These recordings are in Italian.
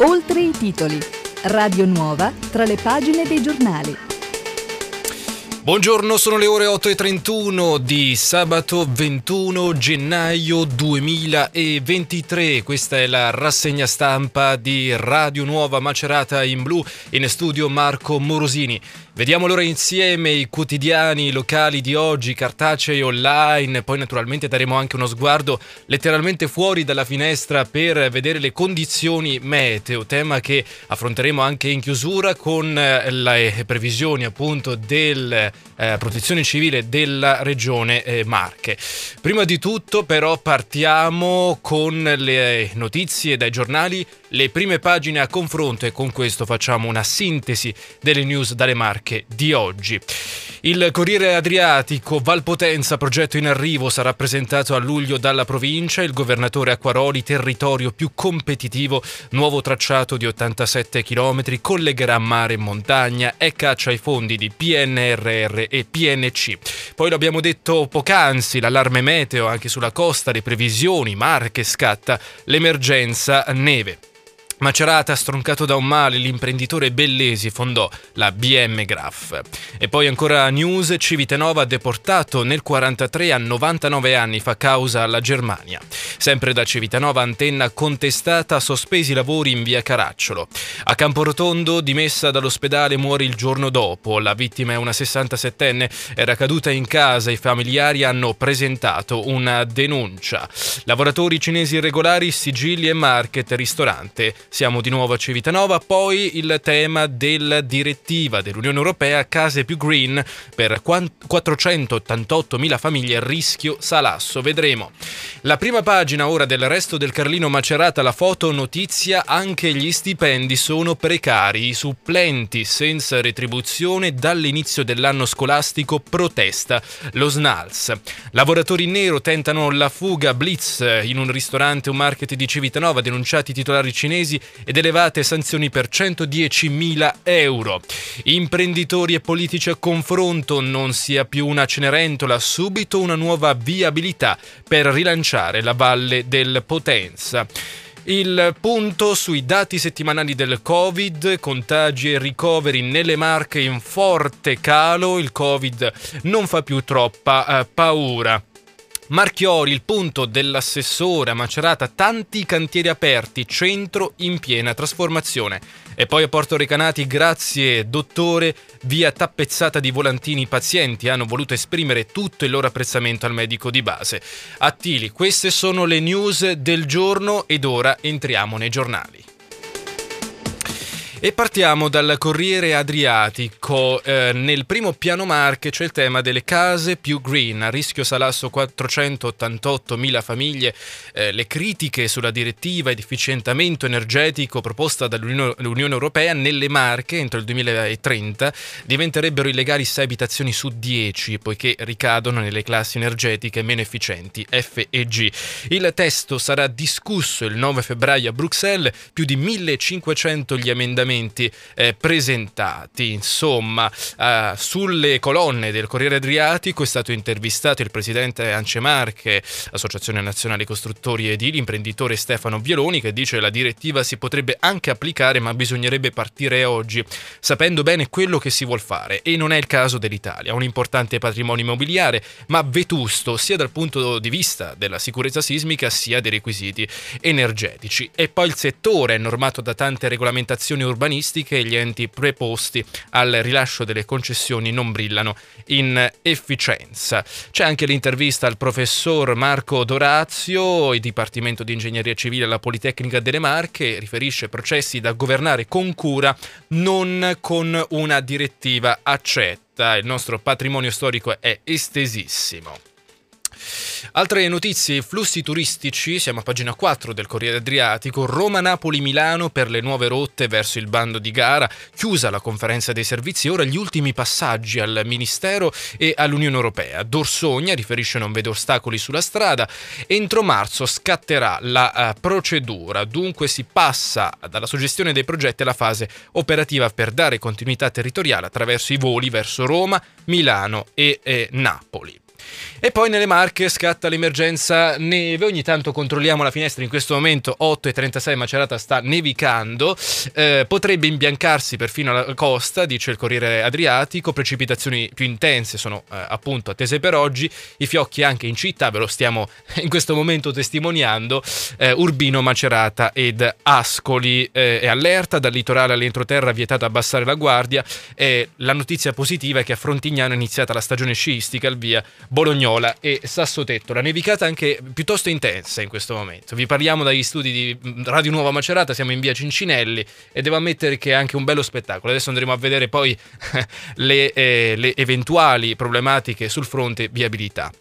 Oltre i titoli. Radio Nuova tra le pagine dei giornali. Buongiorno, sono le ore 8.31 di sabato 21 gennaio 2023. Questa è la rassegna stampa di Radio Nuova Macerata in blu in studio Marco Morosini. Vediamo allora insieme i quotidiani locali di oggi, cartacei online, poi naturalmente daremo anche uno sguardo letteralmente fuori dalla finestra per vedere le condizioni meteo, tema che affronteremo anche in chiusura con eh, le previsioni appunto del eh, protezione civile della regione eh, Marche. Prima di tutto però partiamo con le notizie dai giornali, le prime pagine a confronto e con questo facciamo una sintesi delle news dalle Marche di oggi. Il Corriere Adriatico, Valpotenza, progetto in arrivo, sarà presentato a luglio dalla provincia. Il governatore Acquaroli, territorio più competitivo, nuovo tracciato di 87 km, collegherà mare e montagna e caccia ai fondi di PNRR e PNC. Poi l'abbiamo detto poc'anzi, l'allarme meteo anche sulla costa, le previsioni, Marche scatta l'emergenza neve. Macerata, stroncato da un male, l'imprenditore Bellesi fondò la BM Graph. E poi ancora news, Civitanova deportato nel 43 a 99 anni fa causa alla Germania. Sempre da Civitanova, antenna contestata, sospesi i lavori in via Caracciolo. A Camporotondo, dimessa dall'ospedale, muore il giorno dopo. La vittima è una 67enne, era caduta in casa, i familiari hanno presentato una denuncia. Lavoratori cinesi irregolari, sigilli e market, ristorante siamo di nuovo a Civitanova, poi il tema della direttiva dell'Unione Europea Case più Green per 488.000 famiglie a rischio salasso. Vedremo. La prima pagina ora del resto del Carlino Macerata, la foto notizia, anche gli stipendi sono precari, i supplenti senza retribuzione dall'inizio dell'anno scolastico protesta lo SNALS. Lavoratori in nero tentano la fuga blitz in un ristorante, un market di Civitanova, denunciati titolari cinesi ed elevate sanzioni per 110.000 euro. Imprenditori e politici a confronto, non sia più una Cenerentola, subito una nuova viabilità per rilanciare la Valle del Potenza. Il punto sui dati settimanali del Covid, contagi e ricoveri nelle marche in forte calo, il Covid non fa più troppa eh, paura. Marchiori, il punto dell'assessore a Macerata, tanti cantieri aperti, centro in piena trasformazione. E poi a Porto Recanati, grazie dottore, via tappezzata di volantini pazienti hanno voluto esprimere tutto il loro apprezzamento al medico di base. Attili, queste sono le news del giorno ed ora entriamo nei giornali. E partiamo dal Corriere Adriatico. Eh, nel primo piano Marche c'è il tema delle case più green. A rischio salasso 488.000 famiglie. Eh, le critiche sulla direttiva ed efficientamento energetico proposta dall'Unione Europea nelle Marche entro il 2030 diventerebbero illegali 6 abitazioni su 10 poiché ricadono nelle classi energetiche meno efficienti F e G. Il testo sarà discusso il 9 febbraio a Bruxelles. Più di 1500 gli emendamenti emendamenti eh, presentati. Insomma, eh, sulle colonne del Corriere Adriatico è stato intervistato il presidente Ance Marche, Associazione Nazionale Costruttori Edili, imprenditore Stefano Bieloni, che dice che la direttiva si potrebbe anche applicare, ma bisognerebbe partire oggi, sapendo bene quello che si vuol fare. E non è il caso dell'Italia. Un importante patrimonio immobiliare, ma vetusto sia dal punto di vista della sicurezza sismica sia dei requisiti energetici. E poi il settore è normato da tante regolamentazioni urbane urbanistiche e gli enti preposti al rilascio delle concessioni non brillano in efficienza. C'è anche l'intervista al professor Marco Dorazio, il Dipartimento di Ingegneria Civile alla Politecnica delle Marche, riferisce processi da governare con cura, non con una direttiva accetta. Il nostro patrimonio storico è estesissimo. Altre notizie, flussi turistici, siamo a pagina 4 del Corriere Adriatico, Roma-Napoli-Milano per le nuove rotte verso il bando di gara, chiusa la conferenza dei servizi, ora gli ultimi passaggi al Ministero e all'Unione Europea. Dorsogna riferisce non vede ostacoli sulla strada, entro marzo scatterà la uh, procedura, dunque si passa dalla suggestione dei progetti alla fase operativa per dare continuità territoriale attraverso i voli verso Roma, Milano e eh, Napoli. E poi nelle Marche scatta l'emergenza neve, ogni tanto controlliamo la finestra, in questo momento 8.36 Macerata sta nevicando, eh, potrebbe imbiancarsi perfino alla costa, dice il Corriere Adriatico, precipitazioni più intense sono eh, appunto attese per oggi, i fiocchi anche in città, ve lo stiamo in questo momento testimoniando, eh, Urbino, Macerata ed Ascoli. Eh, è allerta, dal litorale all'entroterra vietata abbassare la guardia, la notizia positiva è che a Frontignano è iniziata la stagione sciistica al via Bolognola e Sassotetto. La nevicata è anche piuttosto intensa in questo momento. Vi parliamo dagli studi di Radio Nuova Macerata, siamo in via Cincinelli e devo ammettere che è anche un bello spettacolo. Adesso andremo a vedere poi le, eh, le eventuali problematiche sul fronte viabilità.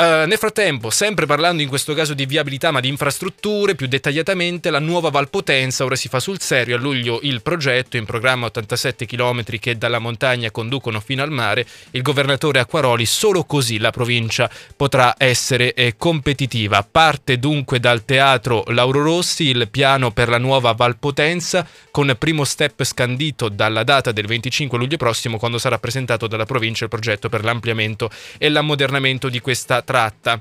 Uh, nel frattempo, sempre parlando in questo caso di viabilità ma di infrastrutture, più dettagliatamente la nuova Valpotenza ora si fa sul serio, a luglio il progetto, in programma 87 km che dalla montagna conducono fino al mare, il governatore Acquaroli, solo così la provincia potrà essere eh, competitiva. Parte dunque dal teatro Lauro Rossi il piano per la nuova Valpotenza con primo step scandito dalla data del 25 luglio prossimo quando sarà presentato dalla provincia il progetto per l'ampliamento e l'ammodernamento di questa tratta.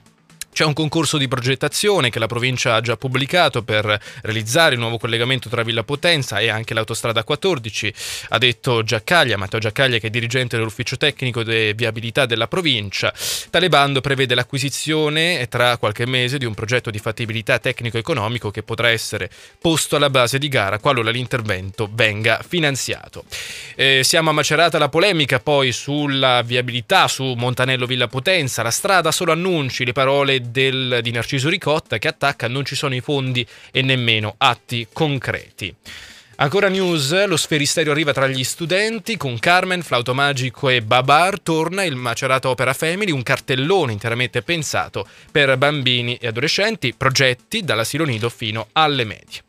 C'è un concorso di progettazione che la provincia ha già pubblicato per realizzare il nuovo collegamento tra Villa Potenza e anche l'autostrada 14, ha detto Giaccaglia, Matteo Giaccaglia che è dirigente dell'ufficio tecnico di viabilità della provincia. Tale bando prevede l'acquisizione tra qualche mese di un progetto di fattibilità tecnico-economico che potrà essere posto alla base di gara qualora l'intervento venga finanziato. Eh, siamo a Macerata la polemica poi sulla viabilità su Montanello Villa Potenza, la strada solo annunci, le parole del, di Narciso Ricotta che attacca non ci sono i fondi e nemmeno atti concreti. Ancora news, lo sferisterio arriva tra gli studenti con Carmen, Flauto Magico e Babar, torna il Macerata Opera Family, un cartellone interamente pensato per bambini e adolescenti, progetti dall'asilo nido fino alle medie.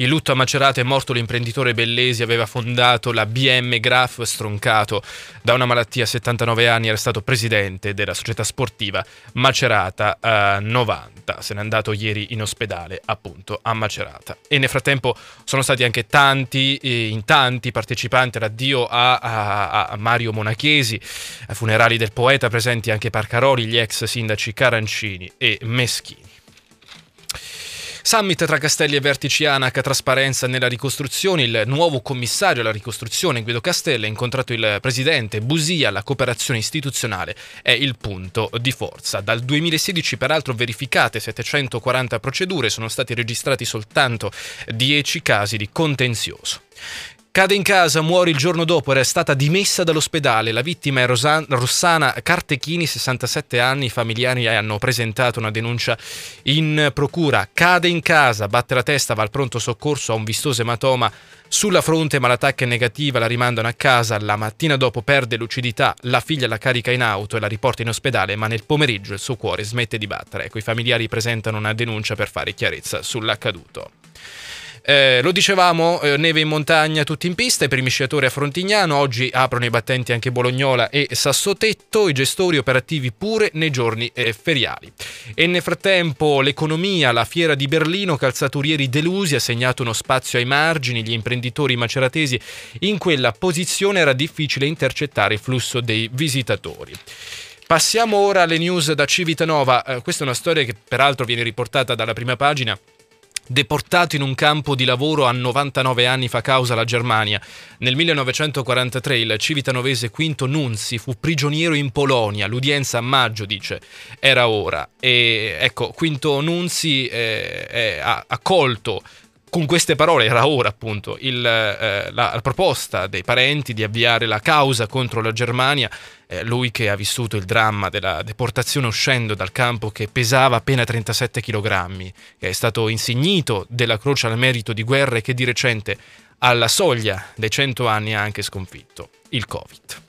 Il lutto a Macerata è morto l'imprenditore Bellesi, aveva fondato la BM Graf, stroncato da una malattia a 79 anni, era stato presidente della società sportiva Macerata eh, 90. Se n'è andato ieri in ospedale, appunto, a Macerata. E nel frattempo sono stati anche tanti, eh, in tanti partecipanti all'addio a, a, a Mario Monachesi, ai funerali del poeta presenti anche Parcaroli, gli ex sindaci Carancini e Meschini. Summit tra Castelli e Vertici ANAC, trasparenza nella ricostruzione. Il nuovo commissario alla ricostruzione, Guido Castelli, ha incontrato il presidente Busia. La cooperazione istituzionale è il punto di forza. Dal 2016, peraltro, verificate 740 procedure, sono stati registrati soltanto 10 casi di contenzioso. Cade in casa, muore il giorno dopo, era stata dimessa dall'ospedale. La vittima è Rosan- Rossana Cartechini, 67 anni. I familiari hanno presentato una denuncia in procura. Cade in casa, batte la testa, va al pronto soccorso, ha un vistoso ematoma sulla fronte, ma l'attacco è negativa, la rimandano a casa. La mattina dopo perde lucidità, la figlia la carica in auto e la riporta in ospedale, ma nel pomeriggio il suo cuore smette di battere. Ecco, i familiari presentano una denuncia per fare chiarezza sull'accaduto. Eh, lo dicevamo, eh, neve in montagna, tutti in pista, i misciatori a Frontignano, oggi aprono i battenti anche Bolognola e Sassotetto, i gestori operativi pure nei giorni eh, feriali. E nel frattempo l'economia, la fiera di Berlino, calzaturieri delusi, ha segnato uno spazio ai margini, gli imprenditori maceratesi in quella posizione era difficile intercettare il flusso dei visitatori. Passiamo ora alle news da Civitanova, eh, questa è una storia che peraltro viene riportata dalla prima pagina Deportato in un campo di lavoro a 99 anni fa causa la Germania. Nel 1943 il civitanovese Quinto Nunzi fu prigioniero in Polonia. L'udienza a maggio dice era ora. E ecco, Quinto Nunzi eh, ha accolto con queste parole era ora appunto il, eh, la, la, proposta dei parenti di avviare la causa contro la Germania, eh, lui che ha vissuto il dramma della deportazione uscendo dal campo che pesava appena 37 kg, che è stato insignito della croce al merito di guerra e che di recente alla soglia dei 100 anni ha anche sconfitto il Covid.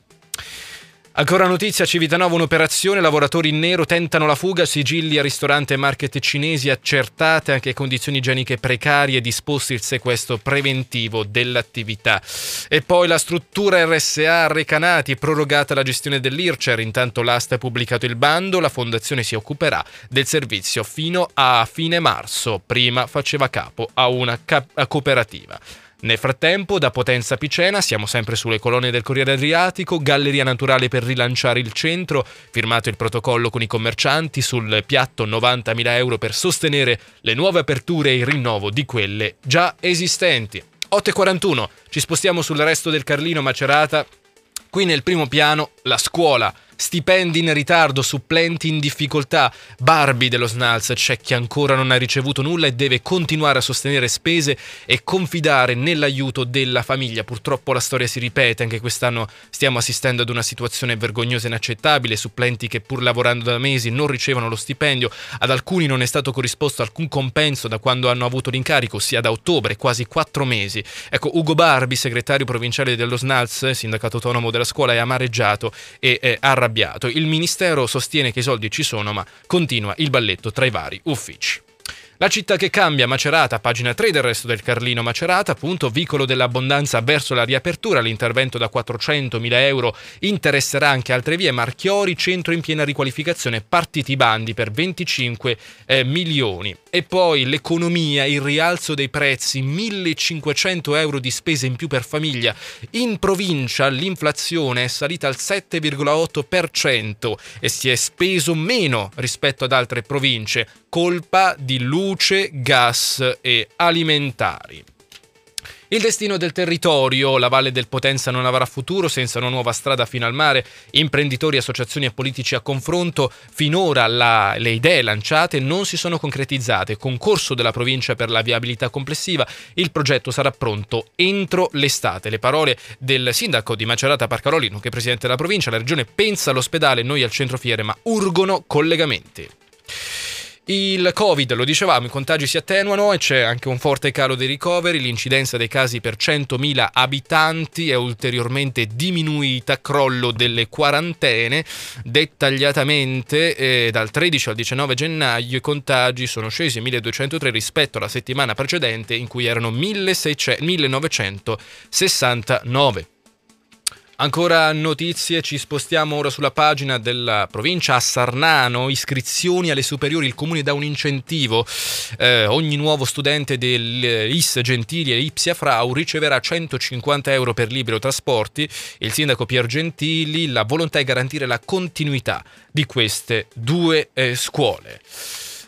Ancora notizia, Civitanova un'operazione, lavoratori in nero tentano la fuga, sigilli a ristorante e market cinesi accertate, anche condizioni igieniche precarie, disposti il sequestro preventivo dell'attività. E poi la struttura RSA Recanati, prorogata la gestione dell'IRCER, intanto l'asta ha pubblicato il bando, la fondazione si occuperà del servizio fino a fine marzo, prima faceva capo a una a cooperativa. Nel frattempo, da Potenza Picena, siamo sempre sulle colonne del Corriere Adriatico, Galleria Naturale per rilanciare il centro, firmato il protocollo con i commercianti, sul piatto 90.000 euro per sostenere le nuove aperture e il rinnovo di quelle già esistenti. 8.41, ci spostiamo sul resto del Carlino Macerata, qui nel primo piano la scuola stipendi in ritardo, supplenti in difficoltà. Barbie dello Snalz c'è chi ancora non ha ricevuto nulla e deve continuare a sostenere spese e confidare nell'aiuto della famiglia. Purtroppo la storia si ripete, anche quest'anno stiamo assistendo ad una situazione vergognosa e inaccettabile, supplenti che pur lavorando da mesi non ricevono lo stipendio, ad alcuni non è stato corrisposto alcun compenso da quando hanno avuto l'incarico, ossia da ottobre, quasi quattro mesi. Ecco, Ugo Barbi, segretario provinciale dello Snalz, sindacato autonomo della scuola, è amareggiato e è arrabbiato arrabbiato. Il Ministero sostiene che i soldi ci sono, ma continua il balletto tra i vari uffici. La città che cambia, Macerata, pagina 3 del resto del Carlino. Macerata, appunto, vicolo dell'abbondanza verso la riapertura, l'intervento da 400.000 euro interesserà anche altre vie, Marchiori, centro in piena riqualificazione, partiti bandi per 25 eh, milioni. E poi l'economia, il rialzo dei prezzi, 1.500 euro di spese in più per famiglia. In provincia l'inflazione è salita al 7,8% e si è speso meno rispetto ad altre province, colpa di luce, gas e alimentari. Il destino del territorio, la Valle del Potenza non avrà futuro senza una nuova strada fino al mare, imprenditori, associazioni e politici a confronto, finora la, le idee lanciate non si sono concretizzate, concorso della provincia per la viabilità complessiva, il progetto sarà pronto entro l'estate. Le parole del sindaco di Macerata Parcarolino, che è presidente della provincia, la regione pensa all'ospedale, noi al centro fiere, ma urgono collegamenti. Il Covid, lo dicevamo, i contagi si attenuano e c'è anche un forte calo dei ricoveri, l'incidenza dei casi per 100.000 abitanti è ulteriormente diminuita, crollo delle quarantene. Dettagliatamente, eh, dal 13 al 19 gennaio i contagi sono scesi a 1203 rispetto alla settimana precedente in cui erano 1600, 1969. Ancora notizie, ci spostiamo ora sulla pagina della provincia. A Sarnano, iscrizioni alle superiori, il comune dà un incentivo, eh, ogni nuovo studente dell'IS Gentili e Ipsia Frau riceverà 150 euro per libero trasporti, il sindaco Pier Gentili, la volontà è garantire la continuità di queste due eh, scuole.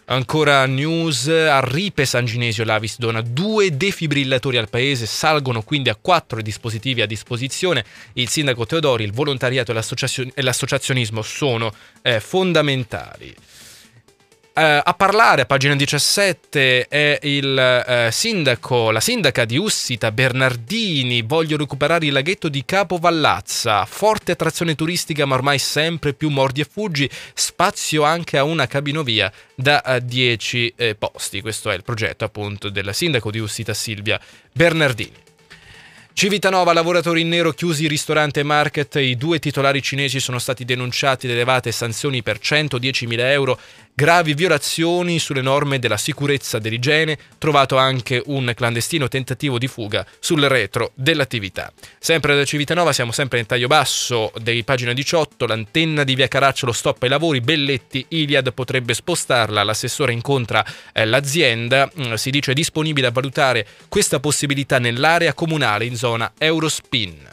Ancora news, a Ripe San Ginesio l'Avis dona due defibrillatori al paese, salgono quindi a quattro dispositivi a disposizione. Il sindaco Teodori, il volontariato e l'associazionismo sono eh, fondamentali. Uh, a parlare a pagina 17 è il uh, sindaco, la sindaca di Ussita, Bernardini. Voglio recuperare il laghetto di Capovallazza. Forte attrazione turistica, ma ormai sempre più mordi e fuggi. Spazio anche a una cabinovia da 10 uh, eh, posti. Questo è il progetto appunto del sindaco di Ussita, Silvia Bernardini. Civitanova, lavoratori in nero chiusi ristorante e market, i due titolari cinesi sono stati denunciati ed elevate sanzioni per 110.000 euro. Gravi violazioni sulle norme della sicurezza dell'igiene, trovato anche un clandestino tentativo di fuga sul retro dell'attività. Sempre da Civitanova siamo sempre in taglio basso dei pagina 18, l'antenna di via Caracciolo stoppa i lavori, Belletti, Iliad potrebbe spostarla, l'assessore incontra eh, l'azienda, mm, si dice disponibile a valutare questa possibilità nell'area comunale in zona Eurospin.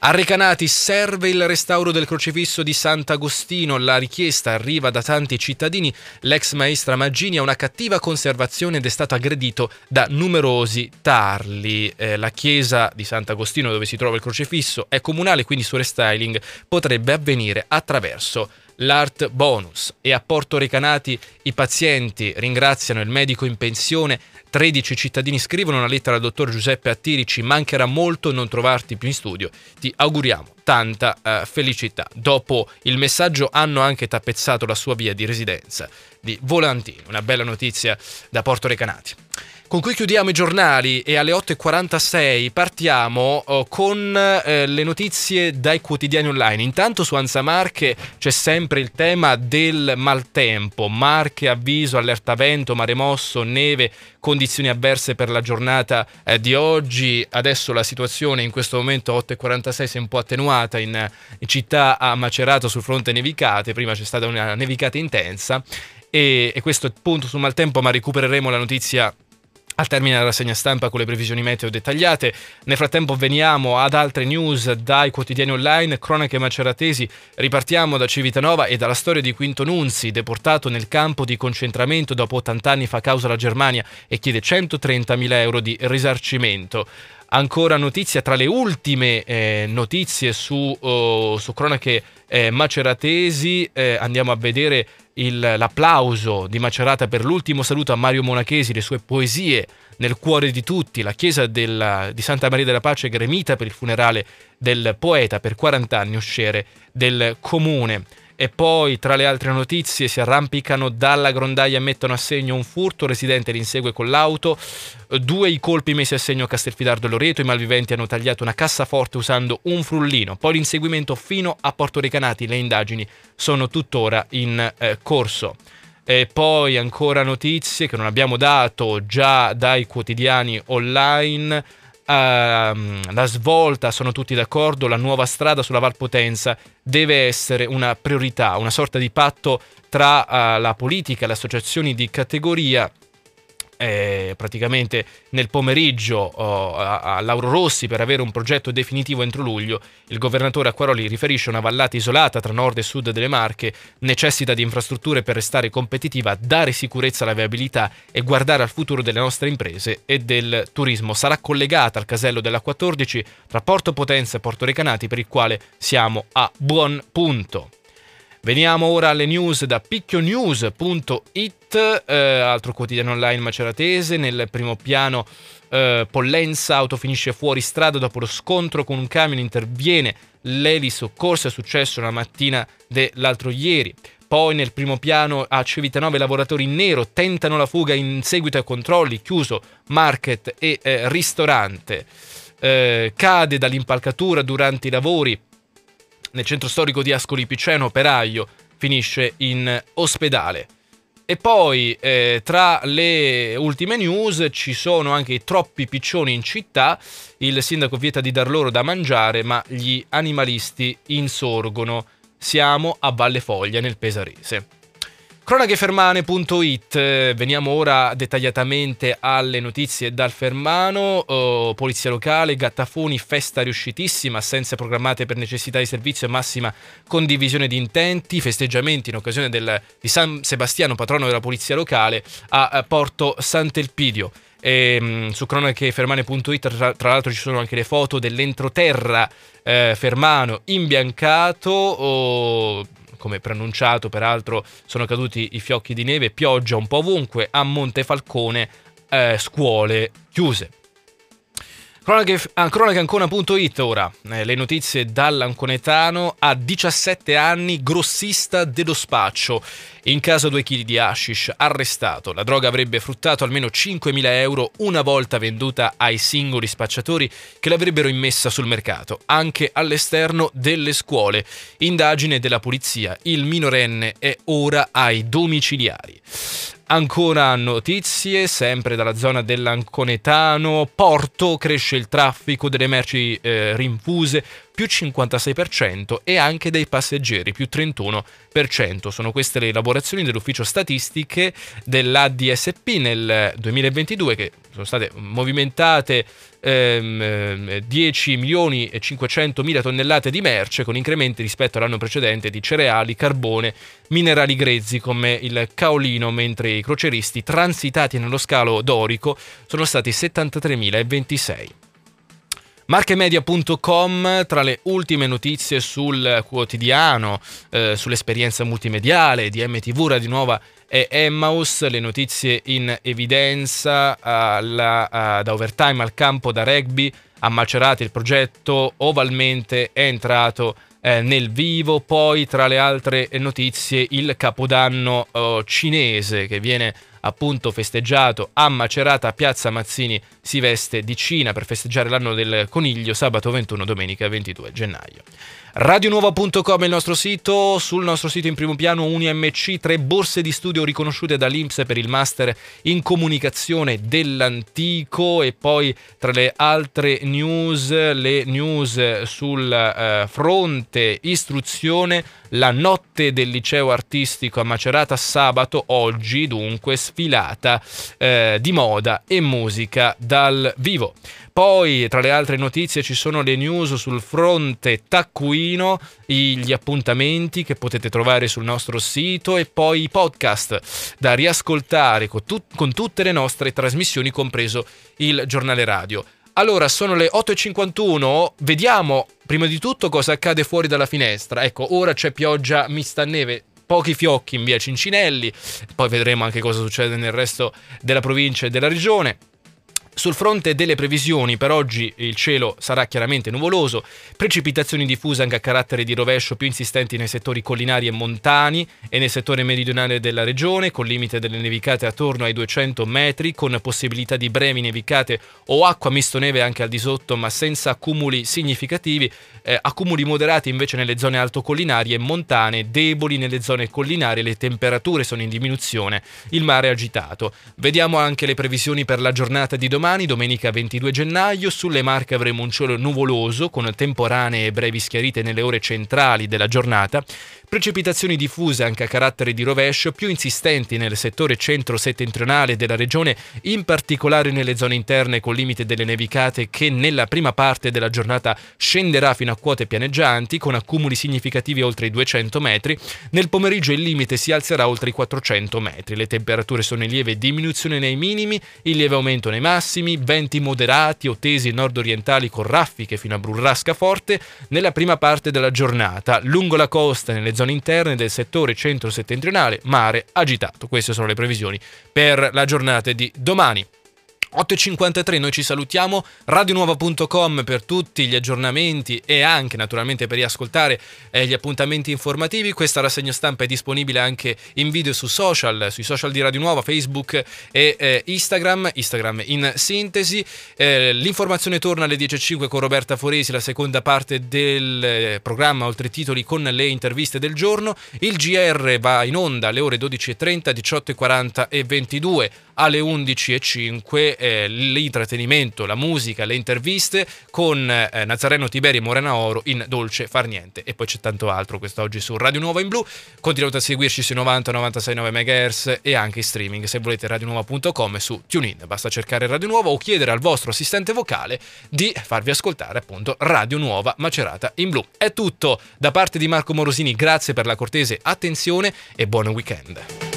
A Recanati serve il restauro del crocifisso di Sant'Agostino. La richiesta arriva da tanti cittadini. L'ex maestra Maggini ha una cattiva conservazione ed è stato aggredito da numerosi tarli. Eh, la chiesa di Sant'Agostino, dove si trova il crocifisso, è comunale, quindi il suo restyling potrebbe avvenire attraverso l'Art Bonus. E a Porto Recanati i pazienti ringraziano il medico in pensione. 13 cittadini scrivono una lettera al dottor Giuseppe Attiri, ci mancherà molto non trovarti più in studio, ti auguriamo tanta uh, felicità. Dopo il messaggio hanno anche tappezzato la sua via di residenza di Volantino, una bella notizia da Porto Recanati con cui chiudiamo i giornali e alle 8.46 partiamo oh, con eh, le notizie dai quotidiani online. Intanto su Anza Marche c'è sempre il tema del maltempo, Marche avviso, allerta vento, mare mosso, neve, condizioni avverse per la giornata eh, di oggi. Adesso la situazione in questo momento 8.46 si è un po' attenuata in, città a Macerato sul fronte nevicate, prima c'è stata una nevicata intensa e, e questo è il punto sul maltempo ma recupereremo la notizia Al termine della rassegna stampa con le previsioni meteo dettagliate. Nel frattempo veniamo ad altre news dai quotidiani online, cronache maceratesi. Ripartiamo da Civitanova e dalla storia di Quinto Nunzi, deportato nel campo di concentramento dopo 80 anni fa causa alla Germania e chiede 130.000 euro di risarcimento. Ancora notizia tra le ultime eh, notizie su, oh, su cronache eh, maceratesi, eh, andiamo a vedere il, l'applauso di Macerata per l'ultimo saluto a Mario Monachesi, le sue poesie nel cuore di tutti, la chiesa della, di Santa Maria della Pace gremita per il funerale del poeta per 40 anni usciere del comune. E poi, tra le altre notizie, si arrampicano dalla grondaia e mettono a segno un furto, residente li insegue con l'auto, due i colpi messi a segno a Castelfidardo Loreto, i malviventi hanno tagliato una cassaforte usando un frullino, poi l'inseguimento fino a Porto Recanati, le indagini sono tuttora in eh, corso. E poi ancora notizie che non abbiamo dato già dai quotidiani online la svolta, sono tutti d'accordo, la nuova strada sulla Valpotenza deve essere una priorità, una sorta di patto tra uh, la politica le associazioni di categoria eh, praticamente nel pomeriggio oh, a, a, Lauro Rossi per avere un progetto definitivo entro luglio, il governatore Acquaroli riferisce una vallata isolata tra nord e sud delle Marche necessita di infrastrutture per restare competitiva, dare sicurezza alla viabilità e guardare al futuro delle nostre imprese e del turismo. Sarà collegata al casello della 14 tra Porto Potenza e Porto Recanati per il quale siamo a buon punto. Veniamo ora alle news da picchionews.it, eh, altro quotidiano online maceratese. Nel primo piano eh, Pollenza, auto finisce fuori strada dopo lo scontro con un camion, interviene l'eli soccorso, è successo la mattina dell'altro ieri. Poi nel primo piano a Civitanova i lavoratori in nero tentano la fuga in seguito ai controlli, chiuso market e eh, ristorante. Eh, cade dall'impalcatura durante i lavori nel centro storico di Ascoli Piceno, operaio, finisce in ospedale. E poi eh, tra le ultime news ci sono anche i troppi piccioni in città, il sindaco vieta di dar loro da mangiare, ma gli animalisti insorgono. Siamo a Valle Foglia nel Pesarese. Cronachefermane.it, veniamo ora dettagliatamente alle notizie dal Fermano, oh, polizia locale, Gattafoni, festa riuscitissima, assenze programmate per necessità di servizio e massima condivisione di intenti, festeggiamenti in occasione del, di San Sebastiano, patrono della polizia locale, a Porto Sant'Elpidio. E, mh, su cronachefermane.it tra, tra, l'altro ci sono anche le foto dell'entroterra eh, Fermano imbiancato, oh, come preannunciato peraltro sono caduti i fiocchi di neve, pioggia un po' ovunque, a Montefalcone eh, scuole chiuse. Cronacancona.it ora, eh, le notizie dall'Anconetano a 17 anni, grossista dello spaccio. In caso 2 kg di hashish, arrestato. La droga avrebbe fruttato almeno 5.000 euro una volta venduta ai singoli spacciatori che l'avrebbero immessa sul mercato, anche all'esterno delle scuole. Indagine della polizia, il minorenne è ora ai domiciliari. Ancora notizie, sempre dalla zona dell'Anconetano, Porto cresce il traffico delle merci eh, rinfuse più 56% e anche dei passeggeri più 31%. Sono queste le elaborazioni dell'ufficio statistiche dell'ADSP nel 2022 che sono state movimentate ehm, 10 milioni e 500 mila tonnellate di merce con incrementi rispetto all'anno precedente di cereali, carbone, minerali grezzi come il caolino, mentre i croceristi transitati nello scalo dorico sono stati 73.026. Marchemedia.com tra le ultime notizie sul quotidiano, eh, sull'esperienza multimediale di MTV Radio Nuova e Emmaus, le notizie in evidenza alla, uh, da overtime al campo da rugby, a Macerati il progetto ovalmente è entrato eh, nel vivo, poi tra le altre notizie il capodanno uh, cinese che viene appunto festeggiato a Macerata, Piazza Mazzini si veste di Cina per festeggiare l'anno del coniglio sabato 21, domenica 22 gennaio. Radionuova.com è il nostro sito, sul nostro sito in primo piano UniMC, tre borse di studio riconosciute dall'Inps per il master in comunicazione dell'antico e poi tra le altre news, le news sul eh, fronte istruzione, la notte del liceo artistico a Macerata sabato, oggi dunque sfilata eh, di moda e musica dal vivo. Poi, tra le altre notizie, ci sono le news sul fronte taccuino, gli appuntamenti che potete trovare sul nostro sito e poi i podcast da riascoltare con, tut- con tutte le nostre trasmissioni, compreso il giornale radio. Allora, sono le 8.51, vediamo prima di tutto cosa accade fuori dalla finestra. Ecco, ora c'è pioggia mista neve, pochi fiocchi in via Cincinelli, poi vedremo anche cosa succede nel resto della provincia e della regione. Sul fronte delle previsioni, per oggi il cielo sarà chiaramente nuvoloso, precipitazioni diffuse anche a carattere di rovescio più insistenti nei settori collinari e montani e nel settore meridionale della regione, con limite delle nevicate attorno ai 200 metri, con possibilità di brevi nevicate o acqua misto neve anche al di sotto, ma senza accumuli significativi, eh, accumuli moderati invece nelle zone altocollinari e montane, deboli nelle zone collinari, le temperature sono in diminuzione, il mare è agitato. Vediamo anche le previsioni per la giornata di domani domani, domenica 22 gennaio, sulle Marche avremo un cielo nuvoloso con temporanee e brevi schiarite nelle ore centrali della giornata, precipitazioni diffuse anche a carattere di rovescio più insistenti nel settore centro-settentrionale della regione, in particolare nelle zone interne con limite delle nevicate che nella prima parte della giornata scenderà fino a quote pianeggianti con accumuli significativi oltre i 200 metri, nel pomeriggio il limite si alzerà oltre i 400 metri, le temperature sono in lieve diminuzione nei minimi, in lieve aumento nei massimi, venti moderati o tesi nord-orientali con raffiche fino a burrasca forte nella prima parte della giornata, lungo la costa nelle zone interne del settore centro-settentrionale, mare agitato. Queste sono le previsioni per la giornata di domani. 8.53 noi ci salutiamo, radionuova.com per tutti gli aggiornamenti e anche naturalmente per riascoltare eh, gli appuntamenti informativi. Questa rassegna stampa è disponibile anche in video su social, sui social di Radio Nuova, Facebook e eh, Instagram, Instagram in sintesi. Eh, l'informazione torna alle 10.05 con Roberta Foresi, la seconda parte del eh, programma Oltre titoli con le interviste del giorno. Il GR va in onda alle ore 12.30, 18.40 e 22 alle 11.05 eh, l'intrattenimento, la musica, le interviste con eh, Nazareno Tiberi e Morena Oro in Dolce Far Niente e poi c'è tanto altro quest'oggi su Radio Nuova in Blu. Continuate a seguirci sui 90 969 MHz e anche in streaming se volete radionuova.com su TuneIn. Basta cercare Radio Nuova o chiedere al vostro assistente vocale di farvi ascoltare appunto Radio Nuova Macerata in Blu. È tutto da parte di Marco Morosini, grazie per la cortese attenzione e buon weekend.